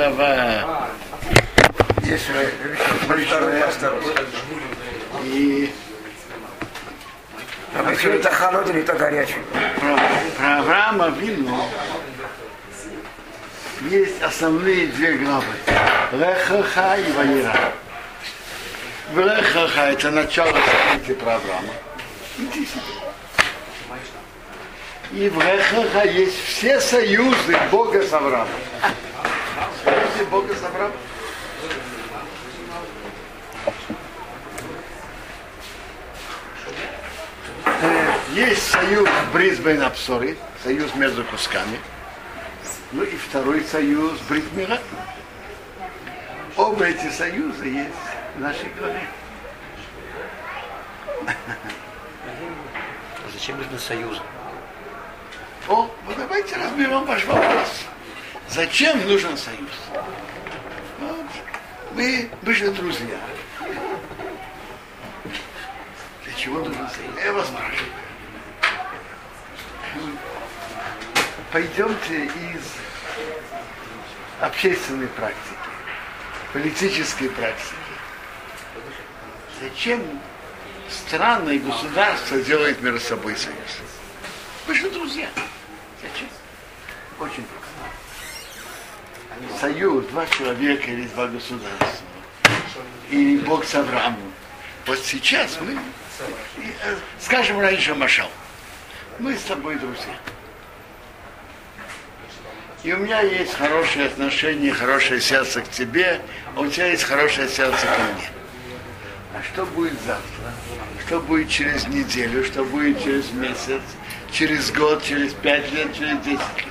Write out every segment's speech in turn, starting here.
дрова. Здесь большое И Обычно это холодный, не то горячий. про, про Авраама Вину есть основные две главы. Лехаха и Ваира. Лехаха это начало событий про Авраама. И в Лехаха есть все союзы Бога с Авраамом. Союзы Бога Авраамом. Э, Есть союз Брисбейн Апсори, союз между кусками. Ну и второй союз Бритмира. Оба эти союза есть в нашей главе. Зачем нужны союзы? О, ну давайте разберем ваш вопрос. Зачем нужен союз? Вот. Мы, мы же друзья. Для чего нужен союз? Я вас спрашиваю. Пойдемте из общественной практики, политической практики. Зачем страны и государства делают между собой союз? Мы же друзья. Зачем? Очень просто. Союз, два человека или два государства. Или Бог с Авраамом. Вот сейчас мы, э, скажем раньше Машал, мы с тобой друзья. И у меня есть хорошее отношение, хорошее сердце к тебе, а у тебя есть хорошее сердце ко мне. А что будет завтра? Что будет через неделю? Что будет через месяц? Через год? Через пять лет? Через десять лет?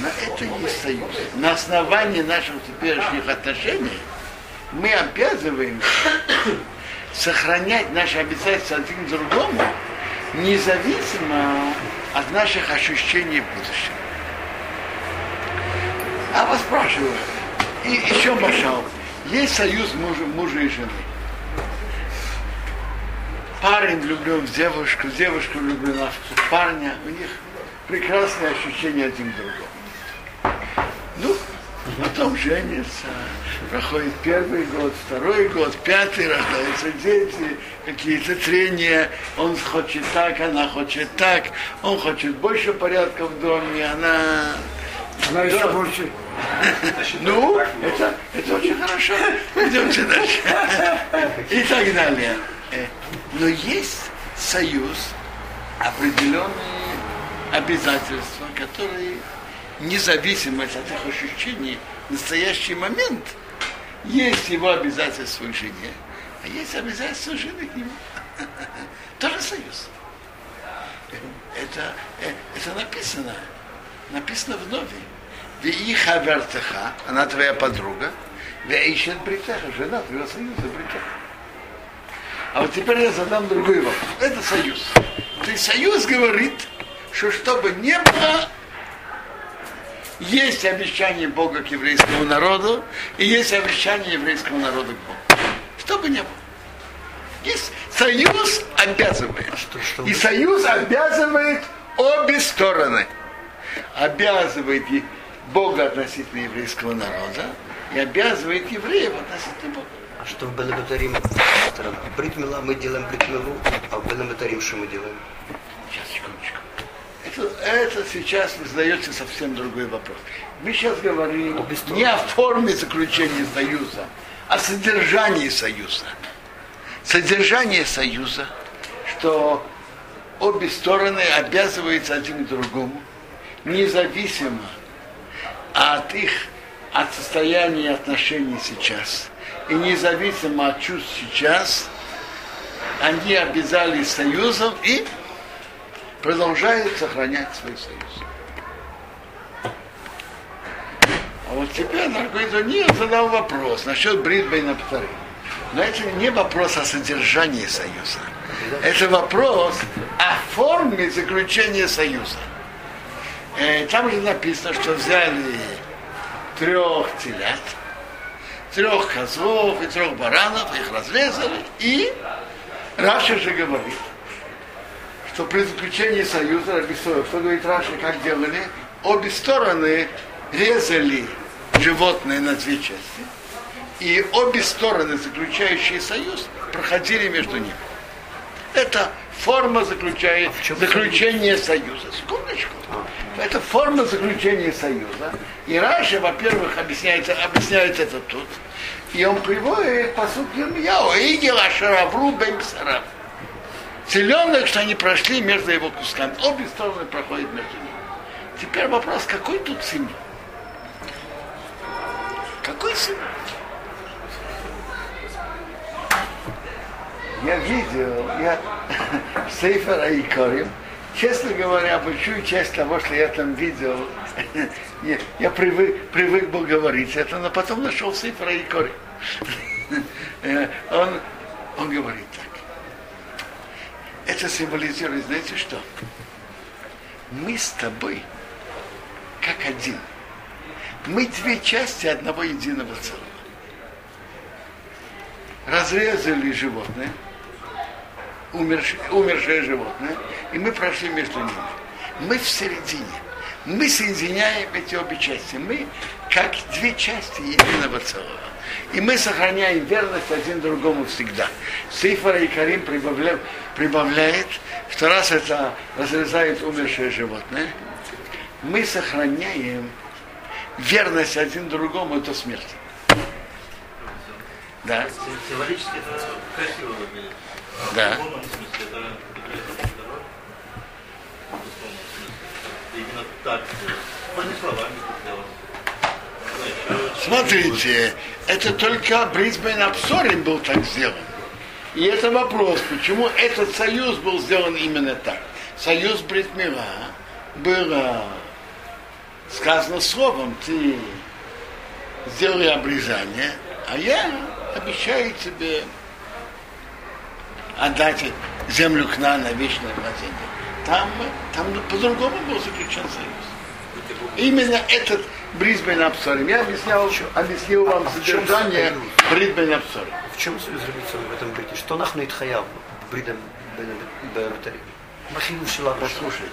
На это есть союз. На основании наших теперешних отношений мы обязываемся сохранять наши обязательства один другому, независимо от наших ощущений в будущем. А вас спрашиваю, и еще Машал, есть союз мужа, мужа и жены. Парень влюблен в девушку, девушка влюблена в парня, у них прекрасные ощущения один к другому. Ну, потом женятся, проходит первый год, второй год, пятый, рождаются дети, какие-то трения, он хочет так, она хочет так, он хочет больше порядка в доме, она Она еще больше. ну, это, это очень хорошо. Идемте дальше. И так далее. Э, Но есть союз, определенные обязательства, которые независимость от их ощущений в настоящий момент есть его обязательства к жене, а есть обязательства жены к нему. Тоже союз. Это, э, это написано. Написано в Нове. Вииха вертеха, она твоя подруга, веишен бритеха, жена твоего союза бритеха. А вот теперь я задам другой вопрос. Это союз. Есть союз говорит, что чтобы не было, есть обещание Бога к еврейскому народу, и есть обещание еврейского народа к Богу. Чтобы не было. Есть союз обязывает. что И союз обязывает обе стороны. Обязывает Бога относительно еврейского народа и обязывает евреев относительно Бога. А что в Белабатарим? Бритмила, мы делаем бритмилу, а в Белабатарим что мы делаем? Это, это сейчас задается совсем другой вопрос. Мы сейчас говорим не о форме заключения союза, а о содержании союза. Содержание союза, что обе стороны обязываются один к другому, независимо от их от состояния отношений сейчас и независимо от чувств сейчас, они обязались союзом и продолжают сохранять свой союз. А вот теперь, Даниил, задал вопрос насчет ברית בין הבתרים. Но это не вопрос о содержании союза. Это вопрос о форме заключения союза. Э, Там же написано, что взяли трех телят, трех козлов и трех баранов, их разрезали, и Раши же говорит, что при заключении союза, Соев, что говорит Раши, как делали, обе стороны резали животное на две части, и обе стороны, заключающие союз, проходили между ними. Это форма заключает, заключения союза. Секундочку. Это форма заключения союза. И раньше, во-первых, объясняется, объясняется это тут. И он приводит по сути Ирмияу, Игела Шаравру Беймсарав. Зеленых, что они прошли между его кусками. Обе стороны проходят между ними. Теперь вопрос, какой тут символ? Какой символ? Я видел, я Сейфер Айкорим, честно говоря, большую часть того, что я там видел, я, я привык, привык был говорить это, но потом нашел Сейфер Айкорим. он, он говорит так. Это символизирует, знаете что? Мы с тобой как один. Мы две части одного единого целого. Разрезали животное, умершее, умершее животное, и мы прошли между ними. Мы в середине. Мы соединяем эти обе части. Мы как две части единого целого. И мы сохраняем верность один другому всегда. Сейфара и Карим прибавляет, прибавляет, второй раз это разрезает умершее животное. Мы сохраняем верность один другому, это смерть. Да. Символически это красиво выглядит. Да. Именно так. Можно словами сделать. Смотрите, это только Брисбен Абсорин был так сделан. И это вопрос, почему этот союз был сделан именно так. Союз Бритмира было сказано словом, ты сделай обрезание, а я обещаю тебе отдать землю к нам на вечное владение. Там, там по-другому был заключен союз. Именно этот Брисбен Абсорим. Я объяснял, объяснил вам А содержание? Брисбен Абсорим. В чем союз революции в этом брите? Что нахну Итхаяв бридом Шилар. Послушайте.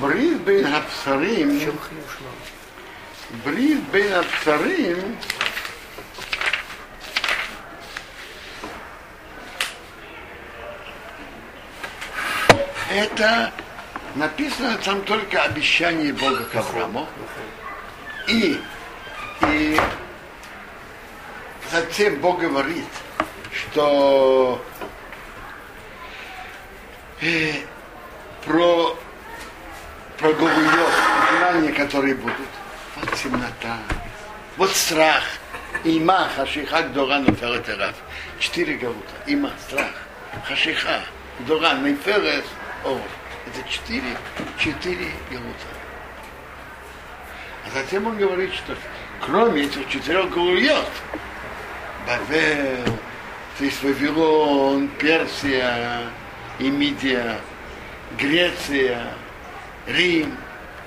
Брисбен В Абсорим, Шилар? Брисбен Абсорим, это написано там только обещание Бога к Аврааму. И, и затем Бог говорит, что э, про, про Говуйот, знания, которые будут. Вот темнота, вот страх, има, хашиха, гдора, неферет, раф. Четыре галута. Има, страх, хашиха, гдора, неферет, ор. Это четыре, четыре галута. А затем он говорит, что кроме этих четырех галуйот, Бавел, то есть Вавилон, Персия, и Мидия, Греция, Рим,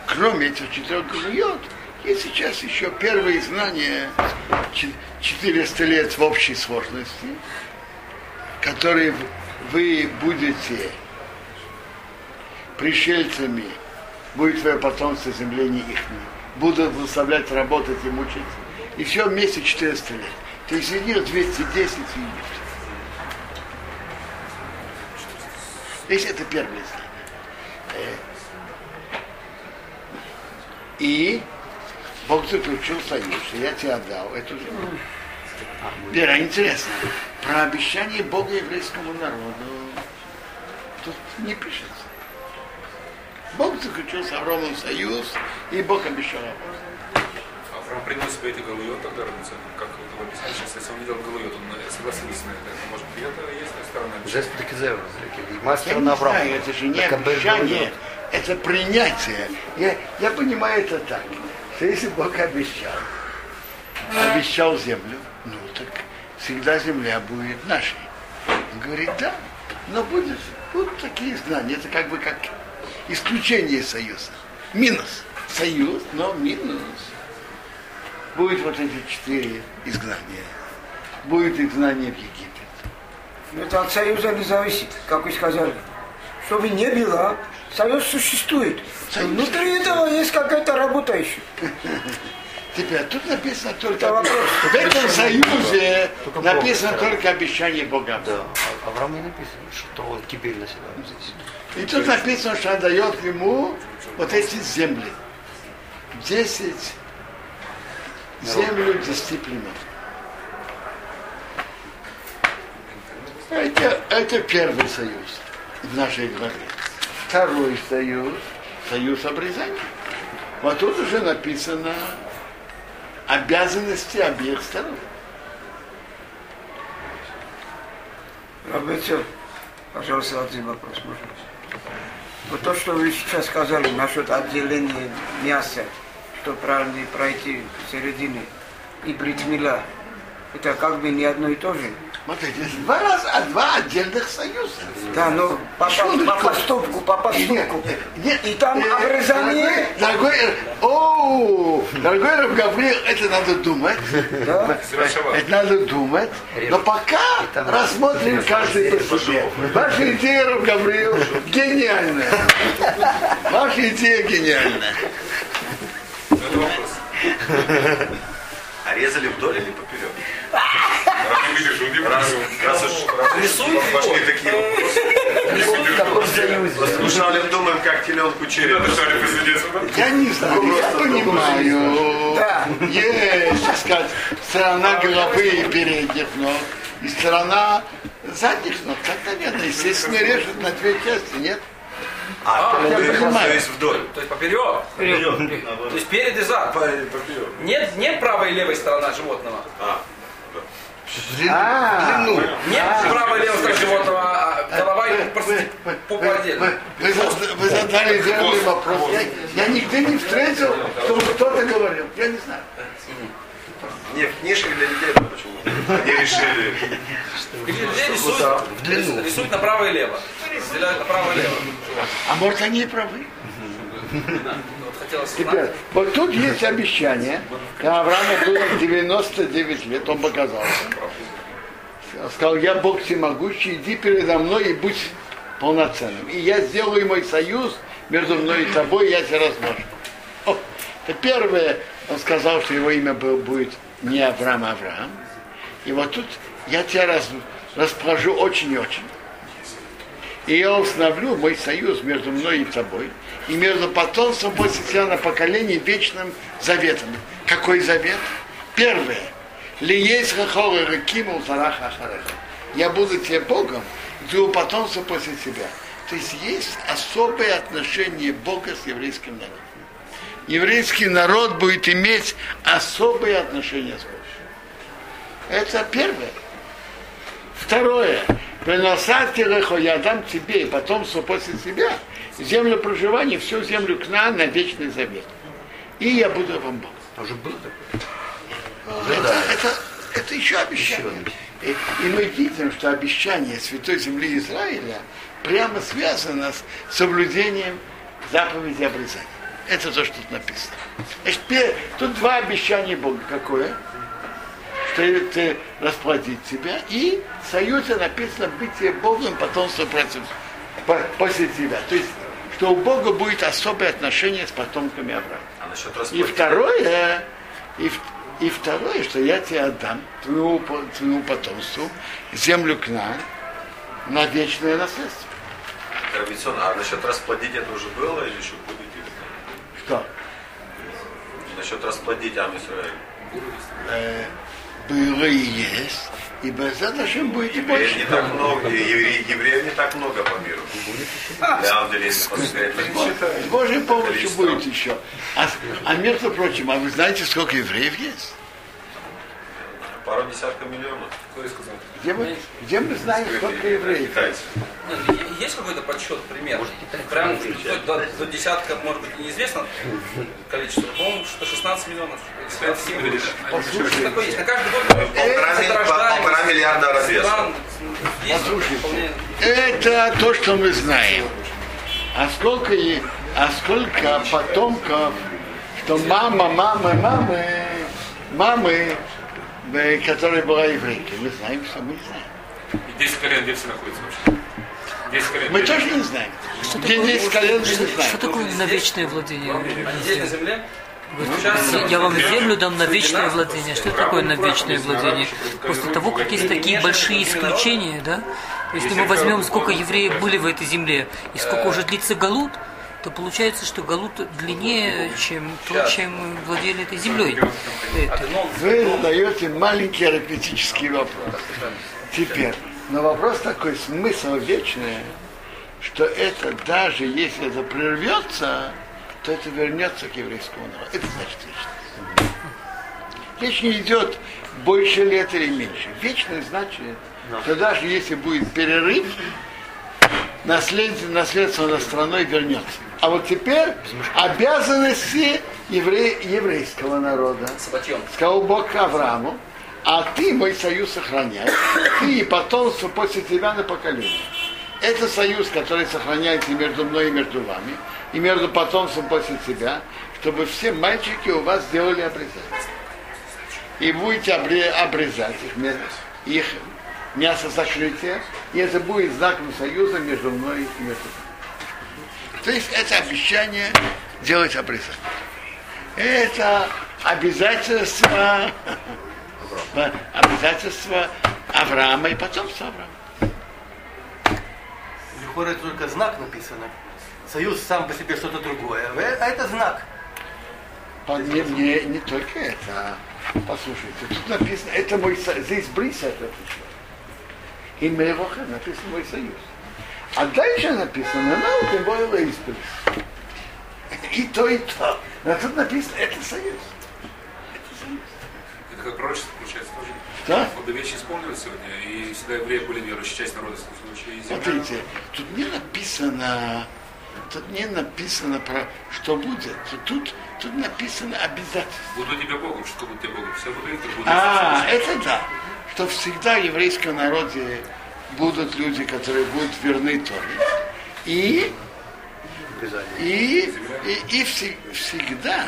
кроме этих четырех галуйот, есть сейчас еще первые знания, ч- 400 лет в общей сложности, которые вы будете пришельцами, будет твое потомство земле не их, будут заставлять работать и мучиться. И все вместе 400 лет. То есть них 210 в Египте. То есть это первое знание. Э, И Бог заключил союз, и я тебе отдал эту землю. Вера, интересно, про обещание Бога еврейскому народу тут не пишется. Бог заключил с Авромом союз, и Бог обещал Аврааму. Авраам принес себе эти галуйот тогда, как вы объясняли сейчас, если он не делал галуйот, он э, согласился на это, может быть, это есть сторона. Жест Декизева. Я Мастер не на Авраама. знаю, это же не обещание, это принятие. Я, я понимаю это так, что если Бог обещал, обещал землю, ну так всегда земля будет нашей. Он говорит, да, но будет, будут такие знания, это как бы как исключение союза. Минус. Союз, но минус. Будет вот эти четыре изгнания. Будет изгнание в Египет. Но это от союза не зависит, как вы сказали. Чтобы не было, союз существует. Союз Внутри этого есть какая-то работа еще. Теперь тут написано только... Вопрос. В этом союзе Только написано Бог, только обещание Бога. Да, а Авраам и написано, что он кибель на себя взял. И тут написано, что он дает ему вот эти земли. Десять землю дисциплину. Это, это первый союз в нашей главе. Второй союз, союз обрезания. Вот тут уже написано обязанности обеих сторон. Рабыцев, пожалуйста, один вопрос, можно? Вот то, что вы сейчас сказали насчет отделения мяса, что правильно пройти середины и бритмила, это как бы не одно и то же. Смотрите, это два раза, а два отдельных союза. Да, но по, по, по поступку, по поступку. Нет, И там э, обрезание. Дорогой, дорогой, о, дорогой Раб Гавриил, это надо думать. Да? Совершенно. Это надо думать. Но пока рассмотрим каждый по себе. Ваша идея, Раб Гавриил, гениальная. Ваша идея гениальная. А резали вдоль или поперек? Раз не видишь, он не Раз, раз уж пошли такие вопросы. Каком союзе? Слушали, думаем, как теленку череп. Я не знаю, я понимаю. Есть, так сказать, сторона головы и передних ног, и сторона задних ног. Так, наверное, естественно, режут на две части, нет? А, то я есть- понимаю. то есть вдоль. То есть поперек. То есть перед и зад. Поперек. Нет, нет правой и левой сторона животного. А, А, Нет правой и левой стороны животного, а голова и просто попа Вы, отдельно. вы зада- вы задали верный вопрос. Я, нигде не встретил, чтобы кто-то говорил. Я не знаю. не, в книжках для людей, ну, почему? Они решили. Людей рисуют, рисуют направо и лево. Разделяют направо и лево. А может они и правы. Теперь, вот тут есть обещание. Когда Аврааму было 99 лет, он показался. Сказал, я Бог всемогущий, иди передо мной и будь полноценным. И я сделаю мой союз между мной и тобой, я тебя размножу. О, это первое, он сказал, что его имя будет не Авраам, а Авраам. И вот тут я тебя раз, расположу очень и. И я установлю мой союз между мной и тобой, и между потомством после тебя на поколение вечным заветом. Какой завет? Первое. Ли есть хахора ахареха. Я буду тебе Богом, твоего потомства после тебя. То есть есть особое отношение Бога с еврейским народом. Еврейский народ будет иметь особые отношения с Богом. Это первое. Второе. Приносати лехо, я дам тебе и потомство после себя землю проживания, всю землю к нам на вечный завет. И я буду вам Бог. Уже было такое? Это, это, это еще обещание. И, и мы видим, что обещание Святой Земли Израиля прямо связано с соблюдением заповеди обрезания. Это то, что тут написано. Значит, тут два обещания Бога. Какое? Ты расплодить тебя. И в союзе написано быть тебе Богом, потомство против, по- после тебя. То есть, что у Бога будет особое отношение с потомками Авраама. А насчет И второе, и, и второе, что я тебе отдам, твоему, твоему потомству, землю к нам на вечное наследство. Рависон, а насчет расплодить это уже было или еще будет? Что? Насчет расплодить Ам Исраиль. Э, было и есть, и без этого будет и Евреев больше. не так много, евреев не так много по миру. Авделин, С Божьей помощью будет еще. А, а между прочим, а вы знаете, сколько евреев есть? Пару десятков миллионов. Кто и сказал? Где мы, где мы знаем, сколько евреев? Китайцы. Нет, е- Есть какой-то подсчет, пример? Прям до, до десятка, может быть, неизвестно количество. По-моему, что 16 миллионов. 17 миллионов. Что такое есть? На каждый год Полтора, полтора миллиарда Послушайте. вполне- Это то, что мы знаем. А сколько, и- а сколько потомков, что мама, мама, мамы, мамы, которая была еврейкой. Мы знаем, что мы не знаем. И 10 колен где все находятся вообще? 10 колен. Мы тоже не знаем. Что Где такое- 10 колен, мы не Что знаем. такое на вечное владение? Они здесь на земле? Сейчас Я вам землю дам на вечное владение. Что такое на вечное владение? После того, как есть такие большие исключения, да? Если мы возьмем, сколько евреев были в этой земле, и сколько уже длится Галут, то получается, что Галут длиннее, чем то, чем владели этой землей. Вы задаете маленький арифметический вопрос. Теперь, но вопрос такой, смысл вечный, что это даже если это прервется, то это вернется к еврейскому народу. Это значит вечно. Речь не идет больше лет или меньше. Вечное значит, что даже если будет перерыв, наследие, наследство над страной вернется. А вот теперь обязанности евре- еврейского народа. Сабатьон. Сказал Бог Аврааму, а ты мой союз сохраняй, ты и потомство после тебя на поколение. Это союз, который сохраняется между мной и между вами, и между потомством после тебя, чтобы все мальчики у вас сделали обрезание. И будете обре- обрезать их, их мясо закрытия, и это будет знаком союза между мной и между вами. То есть это обещание делать обрезание. Это обязательство, обязательство Авраама и потомства Авраама. Лихора только знак написано. Союз сам по себе что-то другое. А это знак. По- Не, не, не только это. а, Послушайте, тут написано, это мой союз. Здесь бриса это пришло. И Мейроха написано мой союз. А дальше написано, ну, тем более Исприс. И то, и то. Но тут написано, это союз. Это как пророчество получается тоже. Да? До вещи исполнилось сегодня, и всегда евреи были верующие, часть народа, в случае земля. Смотрите, тут не написано, тут не написано про что будет. Тут, тут написано обязательно. Буду тебе Богом, что будет тебе Богом. Все буду буду. А, это да. Что всегда в еврейском народе будут люди, которые будут верны Торе. И, и, и, и вси- всегда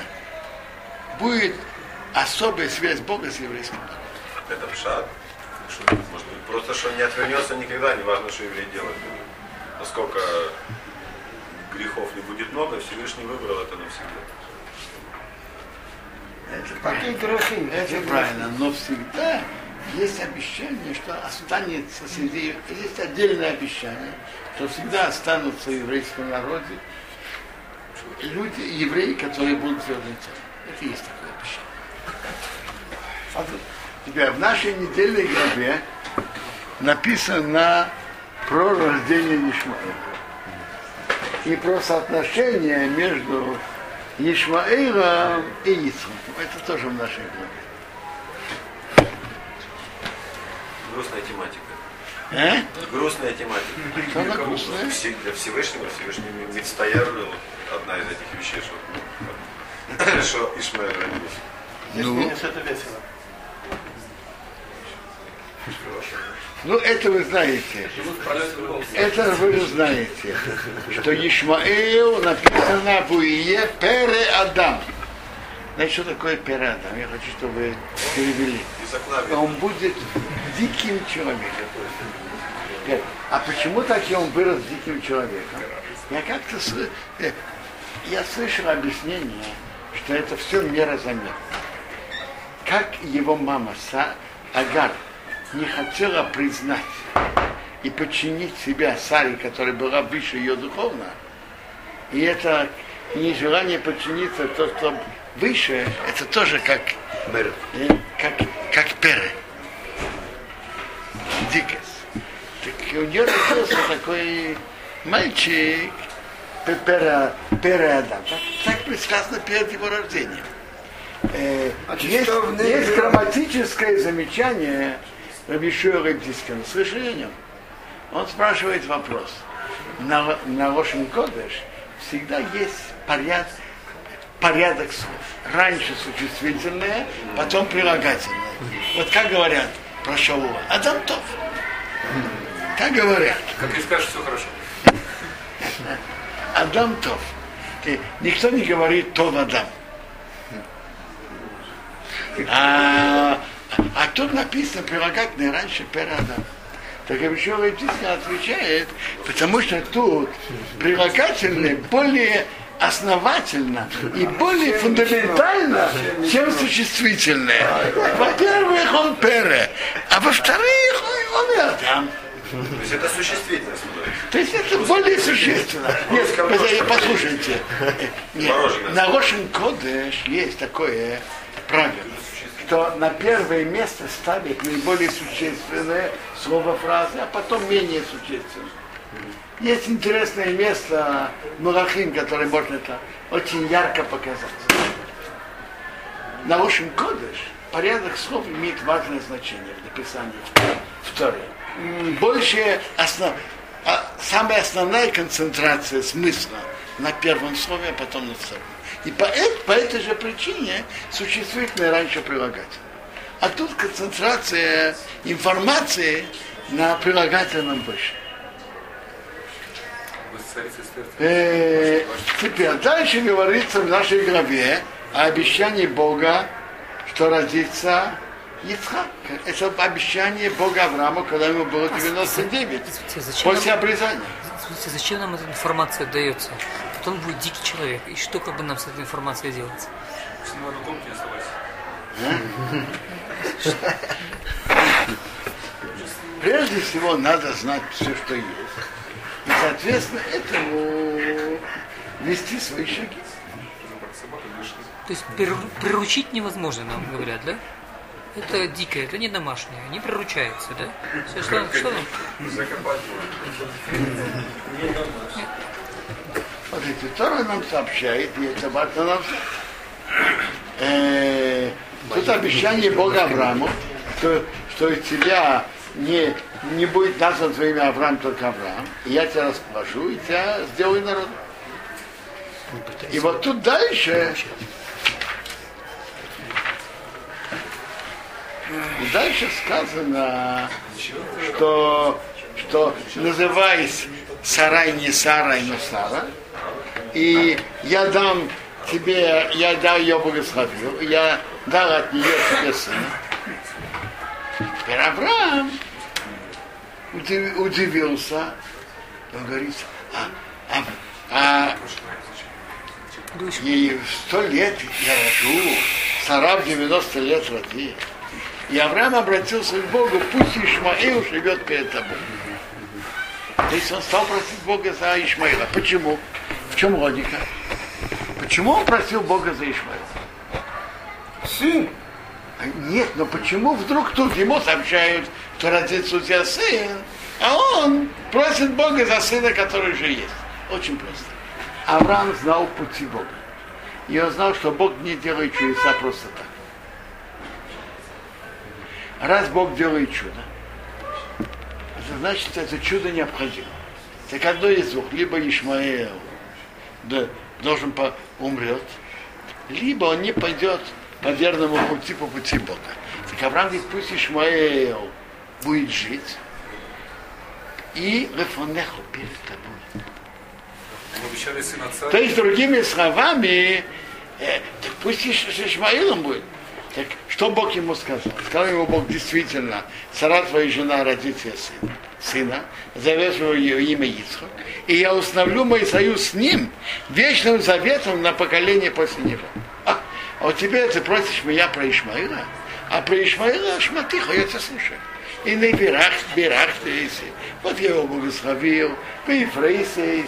будет особая связь Бога с еврейским народом. Это пшат. Может быть, просто что не отвернется никогда, не важно, что еврей делает. Насколько грехов не будет много, Всевышний выбрал это навсегда. Какие грехи? Это правильно, но всегда есть обещание, что останется среди... Есть отдельное обещание, что всегда останутся в еврейском народе люди, евреи, которые будут верны. Это есть такое обещание. Теперь в нашей недельной главе написано про рождение Ишмаэля и про соотношение между Ишмаэлом и Ицхаком. Это тоже в нашей главе. Грустная тематика. Э? Грустная тематика. Что она грустная? Все- Для Всевышнего, Всевышний Мицтаяр, одна из этих вещей, что, что Ишмаэль родился. Ну. ну. это весело. Ну, это вы знаете. Это вы знаете, что Ишмаэл написано в Уие Пере Адам. Знаете, что такое Пере Адам? Я хочу, чтобы вы перевели. Он будет диким человеком. А почему так он вырос диким человеком? Я как-то э, я слышал объяснение, что это все мерозаметно. Как его мама Са, Агар не хотела признать и подчинить себя Саре, которая была выше ее духовно, и это нежелание подчиниться то, что выше, это тоже как, Мэр. э, как, как пере. Дикость. Так у нее родился такой мальчик, Пе- Пера, Пера Адам. Так, так предсказано перед его рождением. Э, Значит, есть, есть грамматическое замечание Рабишуа Рыбдискана. Слышали о нем? Он спрашивает вопрос. На, на Кодеш всегда есть поряд, порядок слов. Раньше существительное, потом прилагательное. Вот как говорят про Шаула? Адам Тов. Как говорят? Как ты скажешь, все хорошо. Адам Тов. И никто не говорит Тов Адам. А, а тут написано прилагательное раньше Пер Адам. Так еще отвечает, потому что тут прилагательное более основательно и более фундаментально, чем существительное. Во-первых, он пере, а во-вторых, он Адам. То есть это существительность. То есть это более существенно. Нет, пос- послушайте. На Рошен Кодеш есть такое правило, что на первое место ставить наиболее существенное слово фразы, а потом менее существенное. Есть интересное место Мурахим, которое можно это очень ярко показать. На Рошен Кодеш порядок слов имеет важное значение в написании в Торе. М, Больше основ... а, самая основная концентрация смысла на первом слове, а потом на втором. И по, по этой же причине существительное раньше прилагательное. А тут концентрация информации на прилагательном выше. Вы с царицей Эстер. Э, теперь дальше говорится в нашей главе о обещании Бога, что родится Ицхак. Это обещание Бога Аврааму, когда ему было 99, Смотрите, зачем после обрезания. зачем нам эта информация дается? Вот он будет дикий человек. И что как бы нам с этой информацией делать? Прежде всего надо знать все, что есть. И, соответственно, этому вести свои шаги. То есть приру- приручить невозможно, нам говорят, да? Это дикое, это не домашнее, не приручается, да? Всё, Что, что нам? Смотрите, Тора нам сообщает, и это важно нам знать. Э, Тут обещание Бога Аврааму, что, что из тебя не, не будет назван твое имя Авраам, только Авраам. И я тебя расположу, и тебя сделаю народом. И вот тут дальше И дальше сказано, что, что называясь Сарай не Сарай, но Сара, и я дам тебе, я дал ее благословил, я дал от нее тебе сына. Теперь Авраам удив- удивился, он говорит, а, а, а ей сто лет я рожу, Сара в 90 лет родит. И Авраам обратился к Богу, пусть Ишмаил живет перед тобой. То есть он стал просить Бога за Ишмаила. Почему? В чем логика? Почему он просил Бога за Ишмаила? Сын. Нет, но почему вдруг тут ему сообщают, что родится у тебя сын, а он просит Бога за сына, который уже есть? Очень просто. Авраам знал пути Бога. И он знал, что Бог не делает чудеса просто так. Раз Бог делает чудо, это значит, это чудо необходимо. Так одно из двух. Либо Ишмаэл да, должен по, умрет, либо он не пойдет по верному пути, по пути Бога. Так Авраам говорит, пусть Ишмаэл будет жить, и Лефонеху перед тобой. То есть, другими словами, э, так пусть с Ишмаилом будет. Так что Бог ему сказал? Сказал ему Бог действительно, Сара твоя жена родит тебе сына, сына, зовешь его ее имя Ицхак, и я установлю мой союз с ним вечным заветом на поколение после него. А, вот теперь ты просишь меня про Ишмаила, а про Ишмаила Шматиха я тебя слушаю. И на Бирах, Бирах Вот я его благословил, в Ефрейсе,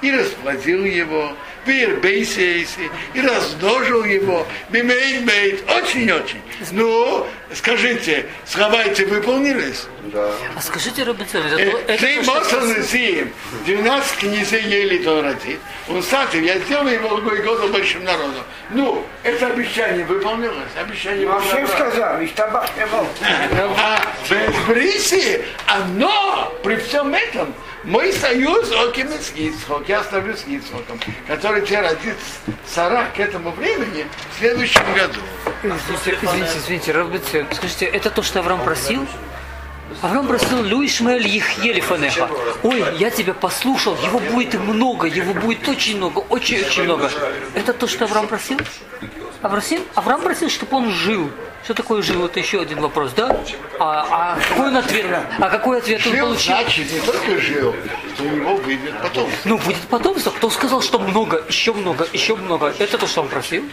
и расплодил его, в Ирбейсе, и размножил его, бимейт-мейт, очень-очень. Ну, скажите, слова эти выполнились? А скажите, Робинсон, это, Э, то- это Ты Мосан Зием, 12 князей Елит он родит. Он статуй, я сделал его другой год большим народом. Ну, это обещание выполнилось. Обещание Ну, а всем выполнилось. сказал, и табак не был. А в Брисе, оно, при всем этом, мой союз Оким и с Ицхок, я оставлю с Ицхоком, который тебе родит Сара к этому времени в следующем году. Извините, извините, извините, Робинсон, скажите, это то, что Авраам просил? Авраам просил Лю Ишмаэль Ехьели Фанеха. Ой, я тебя послушал, его будет много, его будет очень много, очень-очень много. Это то, что Авраам просил? Авраам, Авраам просил, чтобы он жил. Что такое жил? Это еще один вопрос, да? А, а какой он ответ? А какой ответ он Жил, получил? значит, не только жил, что у него выйдет потом. Ну, будет потомство. Кто сказал, что много, еще много, еще много? Это то, что он просил?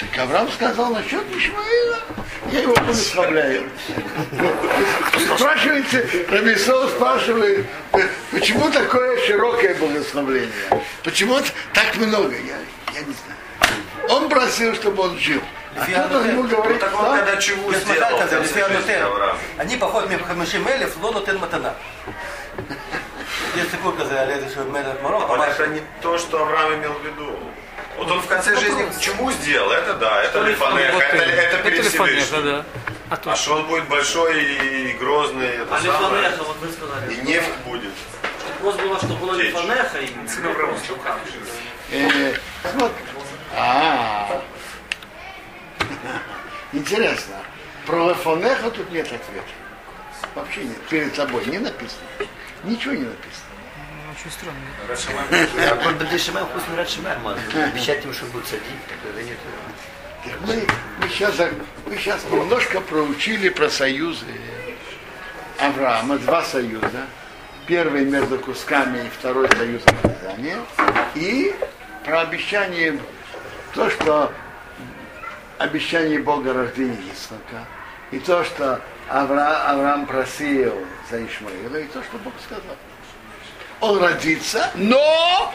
Так Авраам сказал насчет Ишмаила. Я его благословляю. Спрашиваете, Рамисол спрашивает, почему такое широкое благословление? Почему так много? Я, я не знаю. Он просил, чтобы он жил. А кто-то ему говорит, Так он когда чего Я сделал? Они походят мне хамишим элев, но нотен матана. Есть такой казаль, это что Мелет Моро, Но это не то, что Авраам имел в виду. Вот он в конце жизни чему сделал? Это да, это лифанеха, Вот это, это перед Всевышним. да. А А что он будет большой и грозный, это А самое. лифанеха, вот вы сказали. И нефть будет. Вопрос было, что было Течь. лифанеха и э, смотри. А, интересно. Про Лефонеха тут нет ответа. Вообще нет. Перед собой не написано. Ничего не написано. Очень. А Бадышимаем вкусно нравится Шимаем. Обещать им, что будут садить. тогда нет. Мы, мы, сейчас, мы сейчас немножко проучили про союзы Авраама, два союза. Первый между кусками и второй союз обрезания. И про обещание, то, что обещание Бога рождения Исаака. И то, что Авра, Авраам просил за Ишмаила, и то, что Бог сказал. Он родится, но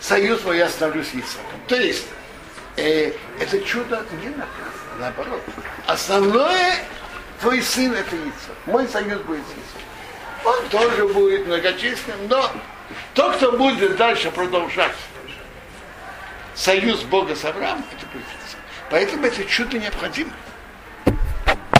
союз мой я оставлю с Исааком. То есть, э, это чудо не напрасно, наоборот. Основное, твой сын это Исаак. Мой союз будет с Исааком. Он тоже будет многочисленным, но тот, кто будет дальше продолжать союз Бога с Авраамом, это будет Исаак. Поэтому это чудо необходимо.